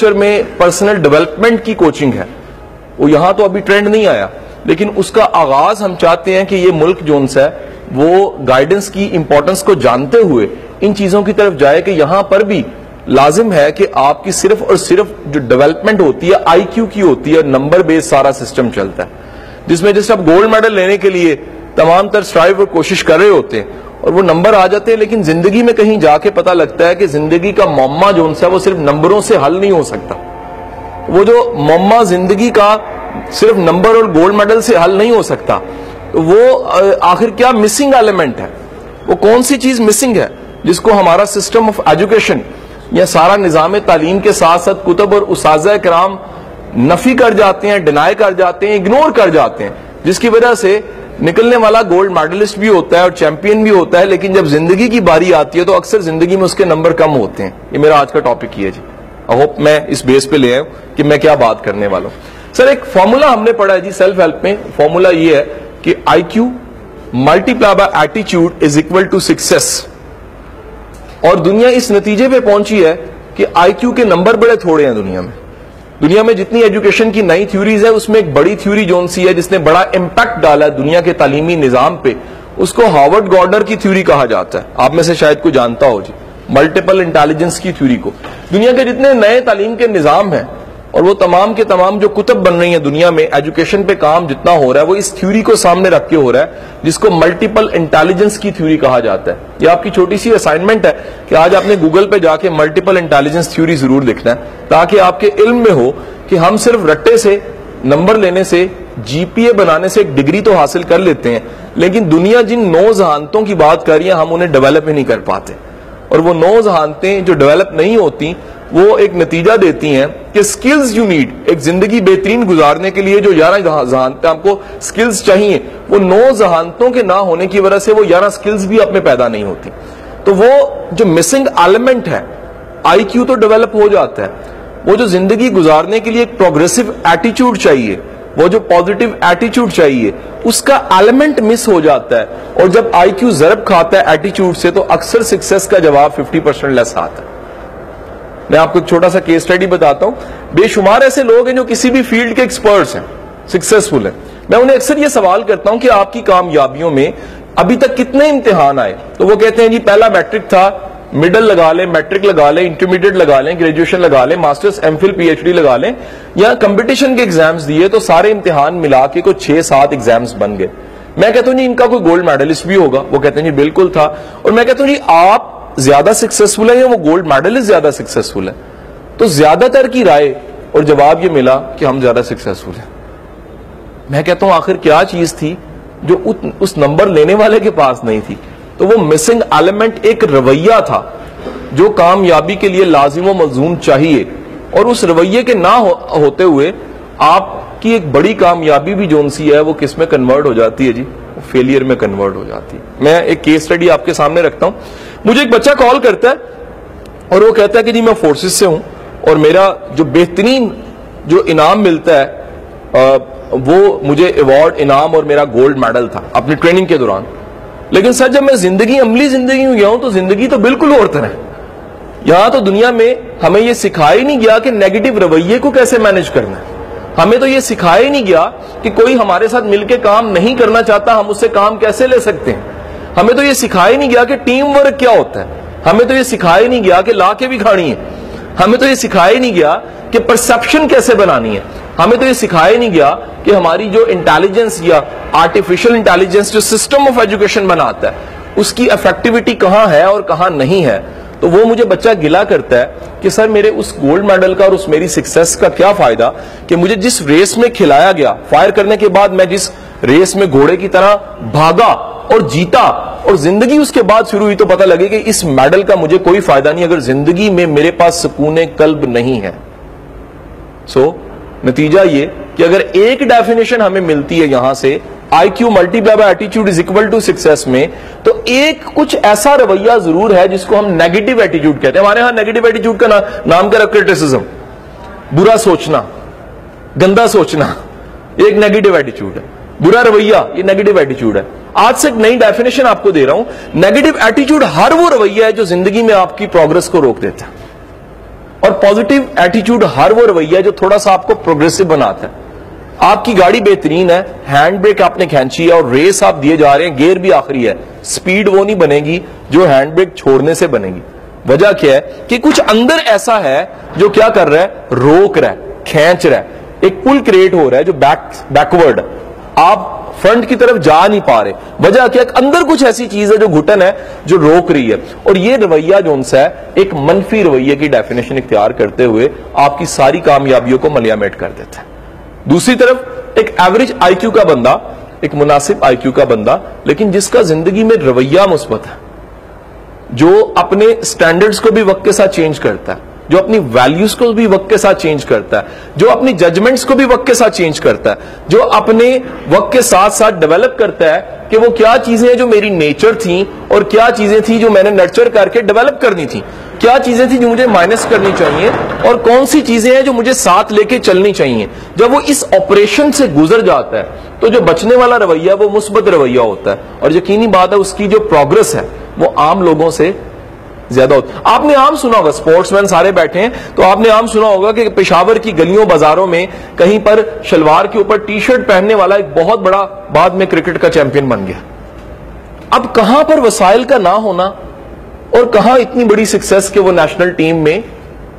میں personal development کی coaching ہے۔ وہ یہاں تو ابھی ٹرینڈ نہیں آیا، لیکن اس کا آغاز ہم چاہتے ہیں کہ یہ ملک جونس ہے، وہ گائیڈنس کی امپورٹنس کو جانتے ہوئے ان چیزوں کی طرف جائے کہ یہاں پر بھی لازم ہے کہ آپ کی صرف اور صرف جو ڈیولپمنٹ ہوتی ہے آئی کیو کی ہوتی ہے نمبر بیس سارا سسٹم چلتا ہے۔ جس میں جس آپ گولڈ میڈل لینے کے لیے تمام تر سٹرائیو اور کوشش کر رہے ہوتے ہیں اور وہ نمبر آ جاتے ہیں، لیکن زندگی میں کہیں جا کے پتا لگتا ہے کہ زندگی کا معمہ جو ان سے وہ صرف نمبروں سے حل نہیں ہو سکتا۔ وہ جو معمہ زندگی کا صرف نمبر اور گولڈ میڈل سے حل نہیں ہو سکتا، وہ آخر کیا مسنگ ایلیمنٹ ہے؟ وہ کون سی چیز مسنگ ہے جس کو ہمارا سسٹم آف ایجوکیشن یا سارا نظام تعلیم کے ساتھ ساتھ کتب اور اساتذہ کرام نفی کر جاتے ہیں ڈینائی کر جاتے ہیں اگنور کر جاتے ہیں، جس کی وجہ سے نکلنے والا گولڈ میڈلسٹ بھی ہوتا ہے اور چیمپئن بھی ہوتا ہے، لیکن جب زندگی کی باری آتی ہے تو اکثر زندگی میں اس کے نمبر کم ہوتے ہیں۔ یہ میرا آج کا ٹاپک یہ ہے جی۔ ہوپ میں اس بیس پہ لے آؤں کہ میں کیا بات کرنے والا ہوں۔ سر ایک فارمولا ہم نے پڑھا ہے جی سیلف ہیلپ میں۔ فارمولا یہ ہے کہ I Q multiply by ایٹیچیوڈ از اکول ٹو سکسیس اور دنیا اس نتیجے پہ پہنچی ہے کہ آئی کیو کے نمبر بڑے تھوڑے ہیں دنیا میں۔ دنیا میں جتنی ایجوکیشن کی نئی تھیوریز ہے اس میں ایک بڑی تھیوری جون سی ہے، جس نے بڑا امپیکٹ ڈالا ہے دنیا کے تعلیمی نظام پہ، اس کو ہاورڈ گارڈر کی تھیوری کہا جاتا ہے۔ آپ میں سے شاید کوئی جانتا ہو جی۔ ملٹیپل انٹیلیجنس کی تھیوری کو۔ دنیا کے جتنے نئے تعلیم کے نظام ہیں اور وہ تمام کے تمام جو کتب بن رہی ہیں دنیا میں ایجوکیشن پہ کام جتنا ہو رہا ہے، وہ اس تھیوری کو سامنے رکھ کے ہو رہا ہے، جس کو ملٹیپل انٹیلیجنس کی تھیوری کہا جاتا ہے۔ یہ آپ کی چھوٹی سی اسائنمنٹ ہے کہ آج آپ نے گوگل پہ جا کے ملٹیپل انٹیلیجنس تھیوری ضرور لکھنا ہے، تاکہ آپ کے علم میں ہو کہ ہم صرف رٹے سے، نمبر لینے سے جی پی اے بنانے سے ایک ڈگری تو حاصل کر لیتے ہیں، لیکن دنیا جن نو ذہانتوں کی بات کر رہی ہے، ہم انہیں ڈیولپ ہی نہیں کر پاتے۔ اور وہ نو ذہانتیں جو ڈیولپ نہیں ہوتی وہ ایک نتیجہ دیتی ہیں کہ سکلز یو نیڈ ایک زندگی بہترین گزارنے کے لیے جو گیارہ ذہانتیں آپ کو سکلز چاہیے، وہ نو ذہانتوں کے نہ ہونے کی وجہ سے وہ گیارہ سکلز بھی اپنے پیدا نہیں ہوتی۔ تو وہ جو مسنگ ایلیمنٹ ہے آئی کیو تو ڈیولپ ہو جاتا ہے۔ وہ جو زندگی گزارنے کے لیے ایک پروگریسو ایٹیچیوڈ چاہیے، وہ جو پوزیٹو ایٹیچیوڈ چاہیے، اس کا ایلیمنٹ مس ہو جاتا ہے۔ اور جب آئی کیو ضرب کھاتا ہے ایٹیچیوڈ سے تو اکثر سکسیس کا جواب ففٹی پرسینٹ لیس آتا ہے۔ میں آپ کو ایک چھوٹا سا کیس اسٹڈی بتاتا ہوں۔ بے شمار ایسے لوگ ہیں جو کسی بھی فیلڈ کے ایکسپرٹس ہیں سکسیسفل ہیں۔ میں انہیں اکثر یہ سوال کرتا ہوں کہ آپ کی کامیابیوں میں ابھی تک کتنے امتحان آئے؟ تو وہ کہتے ہیں جی پہلا میٹرک تھا مڈل لگا لیں میٹرک لگا لیں انٹرمیڈیٹ لگا لیں گریجویشن لگا لیں masters MPhil P H D لگا لیں۔ یا کمپٹیشن کے ایگزامز دیے تو سارے امتحان ملا کے کوئی چھ سات ایگزامز بن گئے۔ میں کہتا ہوں جی ان کا کوئی گولڈ میڈلسٹ بھی ہوگا۔ وہ کہتے ہیں جی بالکل تھا۔ اور میں کہتا ہوں جی آپ زیادہ سکسیسفل ہیں یا وہ گولڈ میڈلسٹ زیادہ سکسیسفل ہیں؟ تو زیادہ تر کی رائے اور جواب یہ ملا کہ ہم زیادہ سکسیسفل ہیں۔ میں کہتا ہوں آخر کیا چیز تھی جو اس نمبر لینے والے کے پاس نہیں تھی؟ تو وہ مسنگ ایلیمنٹ ایک رویہ تھا جو کامیابی کے لیے لازم و مضمون چاہیے۔ اور اس رویے کے نہ ہوتے ہوئے آپ کی ایک بڑی کامیابی بھی جون سی ہے وہ کس میں کنورٹ ہو جاتی ہے جی؟ فیلئر میں کنورٹ ہو جاتی ہے۔ میں ایک کیس اسٹڈی آپ کے سامنے رکھتا ہوں۔ مجھے ایک بچہ کال کرتا ہے اور وہ کہتا ہے کہ جی میں فورسز سے ہوں اور میرا جو بہترین جو انعام ملتا ہے وہ مجھے ایوارڈ انعام اور میرا گولڈ میڈل تھا اپنی ٹریننگ کے دوران۔ لیکن سر، جب میں زندگی، عملی زندگی میں گیا ہوں تو زندگی تو بالکل اور طرح یہاں تو دنیا میں ہمیں یہ سکھایا نہیں گیا کہ نیگیٹو رویے کو کیسے مینج کرنا ہے۔ ہمیں تو یہ سکھایا ہی نہیں گیا کہ کوئی ہمارے ساتھ مل کے کام نہیں کرنا چاہتا، ہم اس سے کام کیسے لے سکتے ہیں؟ ہمیں تو یہ سکھایا ہی نہیں گیا کہ ٹیم ورک کیا ہوتا ہے۔ ہمیں تو یہ سکھایا نہیں گیا کہ لا کے بھی کھانی ہے۔ ہمیں تو یہ سکھایا نہیں گیا کہ پرسپشن کیسے بنانی ہے۔ ہمیں تو یہ سکھایا نہیں گیا کہ ہماری جو انٹیلیجنس یا آرٹیفیشل انٹیلیجنس جو سسٹم آف ایجوکیشن بناتا ہے، اس کی افیکٹیوٹی کہاں ہے اور کہاں نہیں ہے۔ تو وہ مجھے بچہ گلا کرتا ہے کہ سر میرے اس گولڈ میڈل کا اور اس میری سکسیس کا کیا فائدہ؟ کہ مجھے جس ریس میں کھلایا گیا فائر کرنے کے بعد میں جس ریس میں گھوڑے کی طرح بھاگا اور جیتا اور زندگی اس کے بعد شروع ہوئی تو پتہ لگے کہ اس میڈل کا مجھے کوئی فائدہ نہیں اگر زندگی میں میرے پاس سکون قلب نہیں ہے۔ سو so, نتیجہ یہ کہ اگر ایک ڈیفینیشن ہمیں ملتی ہے یہاں سے I Q multiply by ایٹیچیوڈ از اکول ٹو سکسیس میں تو ایک کچھ ایسا رویہ ضرور ہے جس کو ہم نیگیٹو ایٹیچیوڈ کہتے ہیں۔ ہمارے ہاں نیگیٹو ایٹیچیوڈ کا نام کیا کریٹیسزم برا سوچنا گندا سوچنا ایک نیگیٹو ایٹیچیوڈ ہے۔ برا رویہ، یہ نیگیٹو ایٹیچیوڈ ہے۔ آج سے ایک نئی ڈیفینیشن آپ کو دے رہا ہوں۔ نیگیٹو ایٹیچیوڈ ہر وہ رویہ ہے جو زندگی میں آپ کی پروگرس کو روک دیتا ہے۔ اور پازیٹیو ایٹیچیوڈ ہر وہ رویہ ہے جو تھوڑا سا آپ کو پروگریسو بناتا ہے۔ آپ کی گاڑی بہترین ہے ہینڈ بریک آپ نے کھینچی ہے اور ریس آپ دیے جا رہے ہیں گیئر بھی آخری ہے۔ سپیڈ وہ نہیں بنے گی جو ہینڈ بریک چھوڑنے سے بنے گی۔ وجہ کیا ہے؟ کہ کچھ اندر ایسا ہے جو کیا کر رہا ہے؟ روک رہا ہے، کھینچ رہا ہے۔ ایک پل کریٹ ہو رہا ہے جو بیک بیکورڈ آپ فرنٹ کی طرف جا نہیں پا رہے۔ وجہ کیا اندر کچھ ایسی چیز ہے جو گھٹن ہے، جو روک رہی ہے۔ اور یہ رویہ جو ان سے ہے، ایک منفی رویہ کی ڈیفینیشن اختیار کرتے ہوئے آپ کی ساری کامیابیوں کو ملیامیٹ کر دیتا ہے۔ دوسری طرف، ایک ایوریج آئی کیو کا بندہ، ایک مناسب آئی کیو کا بندہ، لیکن جس کا زندگی میں رویہ مثبت ہے، جو اپنے سٹینڈرڈز کو بھی وقت کے ساتھ چینج کرتا ہے۔ جو اپنی ویلیوز کو بھی وقت کے ساتھ چینج کرتا ہے، جو اپنی ججمنٹس کو بھی وقت کے ساتھ چینج کرتا ہے، جو اپنے وقت کے ساتھ ساتھ ڈیولپ کرتا ہے کہ وہ کیا چیزیں جو میری نیچر تھیں اور کیا چیزیں تھیں جو میں نے نرچر کر کے ڈیولپ کرنی تھیں۔ کیا چیزیں تھیں جو مجھے مائنس کرنی چاہیے اور کون سی چیزیں ہیں جو مجھے ساتھ لے کے چلنی چاہیے۔ جب وہ اس آپریشن سے گزر جاتا ہے، تو جو بچنے والا رویہ وہ مثبت رویہ ہوتا ہے۔ اور یقینی بات ہے، اس کی جو پروگرس ہے، وہ عام لوگوں سے زیادہ ہوتا آپ نے عام سنا ہوگا سپورٹس مین سارے بیٹھے ہیں، تو آپ نے عام سنا ہوگا کہ پشاور کی گلیوں بازاروں میں کہیں پر شلوار کے اوپر ٹی شرٹ پہننے والا ایک بہت بڑا بعد میں کرکٹ کا چیمپئن بن گیا۔ اب کہاں پر وسائل کا نہ ہونا اور کہاں اتنی بڑی سکسیس کہ وہ نیشنل ٹیم میں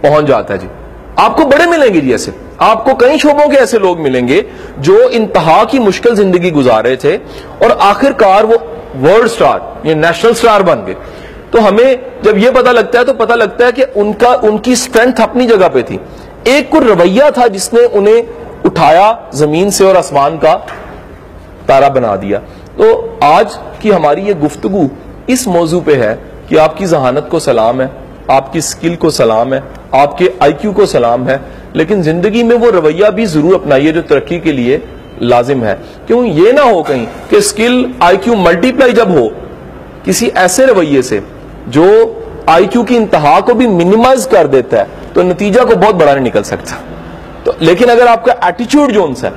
پہنچ جاتا ہے؟ جی آپ کو بڑے ملیں گے جی ایسے۔ آپ کو کئی شعبوں کے ایسے لوگ ملیں گے جو انتہا کی مشکل زندگی گزار رہے تھے اور آخر کار وہ ورلڈ سٹار یا نیشنل سٹار بن گئے۔ تو ہمیں جب یہ پتا لگتا ہے تو پتا لگتا ہے کہ ان کا ان کی اسٹرینتھ اپنی جگہ پہ تھی۔ ایک کو رویہ تھا جس نے انہیں اٹھایا زمین سے اور آسمان کا تارا بنا دیا۔ تو آج کی ہماری یہ گفتگو اس موضوع پہ ہے کہ آپ کی ذہانت کو سلام ہے، آپ کی سکل کو سلام ہے، آپ کے آئی کیو کو سلام ہے۔ لیکن زندگی میں وہ رویہ بھی ضرور اپنائیے جو ترقی کے لیے لازم ہے۔ کیوں یہ نہ ہو کہیں کہ سکل آئی کیو ملٹی پلائی جب ہو، کسی ایسے رویے سے جو آئی کیو کی انتہا کو بھی منیمائز کر دیتا ہے، تو نتیجہ کو بہت بڑا نہیں نکل سکتا۔ تو لیکن اگر آپ کا ایٹیچیوڈ جو ہے،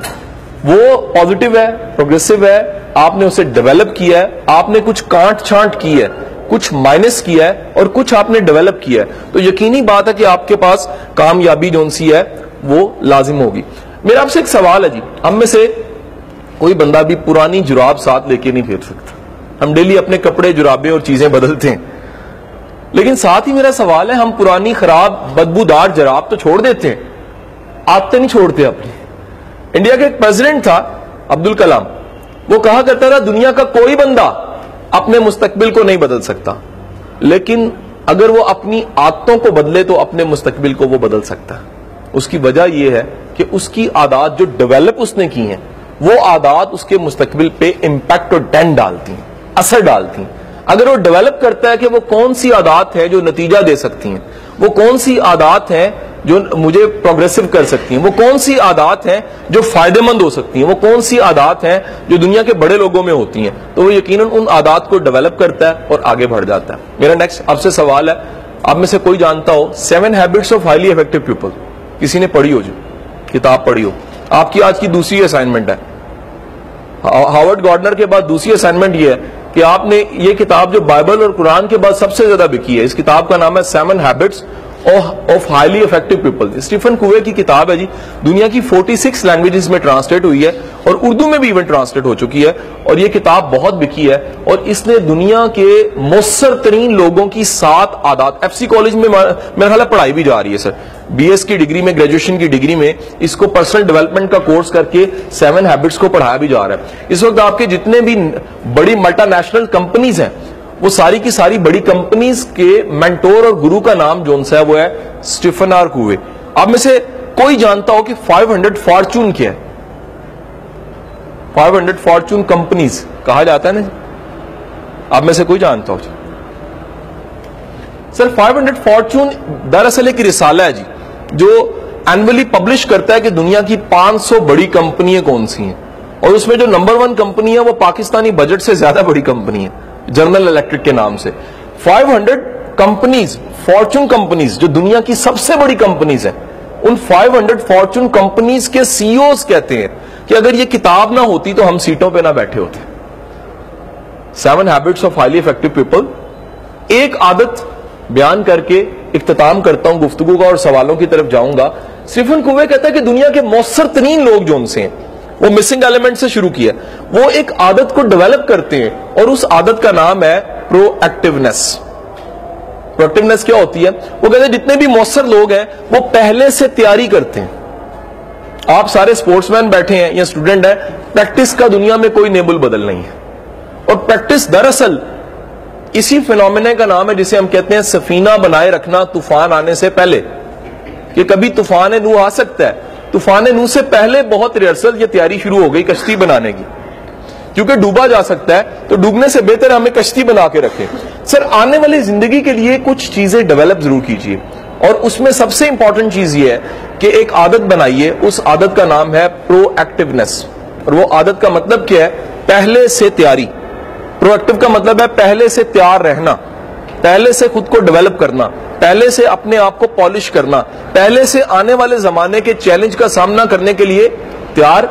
وہ پوزیٹو ہے پروگریسو ہے، آپ نے اسے ڈیولپ کیا ہے، آپ نے کچھ کانٹ چھانٹ کی ہے، کچھ مائنس کیا ہے اور کچھ آپ نے ڈیولپ کیا ہے، تو یقینی بات ہے کہ آپ کے پاس کامیابی جو سی ہے، وہ لازم ہوگی۔ میرا آپ سے ایک سوال ہے جی۔ ہم میں سے کوئی بندہ بھی پرانی جراب ساتھ لے کے نہیں پھیر سکتا۔ ہم ڈیلی اپنے کپڑے جرابیں اور چیزیں بدلتے ہیں۔ لیکن ساتھ ہی میرا سوال ہے، ہم پرانی خراب بدبودار جراب تو چھوڑ دیتے ہیں۔ آتے نہیں چھوڑتے اپنی۔ انڈیا کا ایک پریزیڈنٹ تھا عبد الکلام وہ کہا کرتا تھا دنیا کا کوئی بندہ اپنے مستقبل کو نہیں بدل سکتا۔ لیکن اگر وہ اپنی عادتوں کو بدلے تو اپنے مستقبل کو وہ بدل سکتا ہے۔ اس کی وجہ یہ ہے کہ اس کی عادات جو ڈیولپ اس نے کی ہیں، وہ عادات اس کے مستقبل پہ امپیکٹ اور ڈین ڈالتی ہیں، اثر ڈالتی ہیں۔ اگر وہ ڈیولپ کرتا ہے کہ وہ کون سی عادات ہے جو نتیجہ دے سکتی ہیں؟ وہ کون سی عادات ہیں جو مجھے پروگریسو کر سکتی ہیں؟ وہ کون سی عادات ہیں جو فائدے مند ہو سکتی ہیں؟ وہ کون سی عادات ہیں جو دنیا کے بڑے لوگوں میں ہوتی ہیں؟ تو وہ یقیناً ان عادات کو ڈیولپ کرتا ہے اور آگے بڑھ جاتا ہے۔ میرا نیکسٹ آپ سے سوال ہے۔ آپ میں سے کوئی جانتا ہو seven habits of highly effective people کسی نے پڑھی ہو جو؟ کتاب پڑھی ہو۔ آپ کی آج کی دوسری اسائنمنٹ ہے۔ ہاں، ہاورڈ گارڈنر کے بعد دوسری اسائنمنٹ یہ ہے۔ کہ آپ نے یہ کتاب جو بائبل اور قرآن کے بعد سب سے زیادہ بکی ہے، اس کتاب کا نام ہے seven habits of highly effective people Stephen Covey کی کتاب ہے جی دنیا کی فورٹی سکس لینگویجز میں ٹرانسلیٹ ہوئی ہے اور اردو میں بھی ایون ٹرانسلیٹ ہو چکی ہے اور یہ کتاب بہت بکی ہے اور اس نے دنیا کے مؤثر ترین لوگوں کی سات عادات ایف سی کالج میں میرا خیال ہے پڑھائی بھی جا رہی ہے سر بی ایس کی ڈگری میں گریجویشن کی ڈگری میں، اس کو پرسنل ڈیولپمنٹ کا کورس کر کے سیون ہیبٹس کو پڑھایا بھی جا رہا ہے۔ اس وقت آپ کے جتنے بھی بڑی ملٹا نیشنل کمپنیز ہیں، وہ ساری کی ساری بڑی کمپنیز کے مینٹور اور گرو کا نام جو ہے، وہ ہے سٹیفن آر کوے آپ میں سے کوئی جانتا ہو کہ 500 فارچون کیا ہے؟ 500 فارچون کمپنیز کہا جاتا ہے نا جی؟ آپ میں سے کوئی جانتا ہو جی؟ سر 500 فارچون دراصل ایک رسالہ ہے جی۔ جو اینولی پبلش کرتا ہے کہ دنیا کی پانچ سو بڑی کمپنیاں کون سی ہیں؟ اور اس میں جو نمبر ون کمپنی ہے وہ پاکستانی بجٹ سے زیادہ بڑی کمپنی ہے جنرل الیکٹرک کے نام سے۔ 500 کمپنیز فارچون کمپنیز جو دنیا کی سب سے بڑی کمپنیز ہیں۔ ان 500 فارچون کمپنیز کے سی اوز کہتے ہیں کہ اگر یہ کتاب نہ ہوتی تو ہم سیٹوں پہ نہ بیٹھے ہوتے۔ Seven habits of highly effective people ایک عادت بیان کر کے اختتام کرتا ہوں گفتگو کا اور سوالوں کی طرف جاؤں گا۔ سٹیفن کوے کہتا ہے کہ دنیا کے مؤثر ترین لوگ جو ان سے ہیں، وہ مسنگ ایلیمنٹ سے شروع کیا۔ وہ ایک عادت کو ڈیولپ کرتے ہیں اور اس عادت کا نام ہے پرو ایکٹیونیس پرو ایکٹیونیس کیا ہوتی ہے؟ وہ کہتے ہیں جتنے بھی مؤثر لوگ ہیں، وہ پہلے سے تیاری کرتے ہیں۔ آپ سارے سپورٹس مین بیٹھے ہیں یا اسٹوڈنٹ ہیں پریکٹس کا دنیا میں کوئی نیبل بدل نہیں ہے۔ اور پریکٹس دراصل اسی فنومنے کا نام ہے جسے ہم کہتے ہیں سفینہ بنائے رکھنا طوفان آنے سے پہلے، کہ کبھی طوفان نو آ سکتا ہے۔ طوفان نو سے پہلے بہت ریئرسل یہ تیاری شروع ہو گئی کشتی بنانے کی۔ کیونکہ ڈوبا جا سکتا ہے، تو ڈوبنے سے بہتر ہمیں کشتی بنا کے رکھیں۔ سر، آنے والی زندگی کے لیے کچھ چیزیں ڈیولپ ضرور کیجیے اور اس میں سب سے امپورٹنٹ چیز یہ ہے کہ ایک عادت بنائیے۔ اس عادت کا نام ہے پرو ایکٹیونیس اور وہ عادت کا مطلب کیا ہے؟ پہلے سے تیاری۔ پرو کا مطلب ہے پہلے سے تیار رہنا، پہلے سے خود کو ڈیولپ کرنا، پہلے سے اپنے آپ کو پالش کرنا، پہلے سے آنے والے زمانے کے چیلنج کا سامنا کرنے کے لیے تیار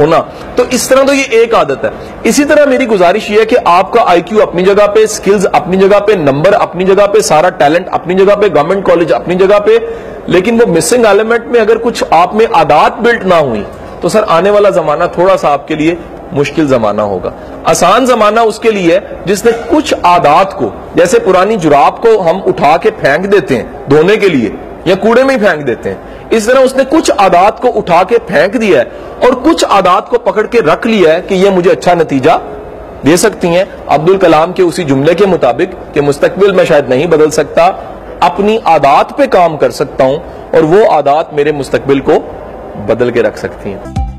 ہونا۔ تو اس طرح تو یہ ایک عادت ہے۔ اسی طرح میری گزارش یہ ہے کہ آپ کا آئی کیو اپنی جگہ پہ سکلز اپنی جگہ پہ نمبر اپنی جگہ پہ، سارا ٹیلنٹ اپنی جگہ پہ گورنمنٹ کالج اپنی جگہ پہ، لیکن وہ مسنگ ایلیمنٹ میں اگر کچھ آپ میں عادات بلٹ نہ ہوئی تو سر آنے والا زمانہ تھوڑا سا آپ کے لیے مشکل زمانہ ہوگا۔ آسان زمانہ اس کے لیے جس نے کچھ عادات کو، جیسے پرانی جراب کو ہم اٹھا کے پھینک دیتے ہیں دھونے کے لیے، یا کوڑے میں ہی پھینک دیتے ہیں۔ اس طرح اس نے کچھ عادات کو اٹھا کے پھینک دیا ہے اور کچھ عادات کو پکڑ کے رکھ لیا ہے کہ یہ مجھے اچھا نتیجہ دے سکتی ہیں۔ عبد الکلام کے اسی جملے کے مطابق کہ مستقبل میں شاید نہیں بدل سکتا، اپنی عادات پہ کام کر سکتا ہوں اور وہ عادات میرے مستقبل کو بدل کے رکھ سکتی ہیں۔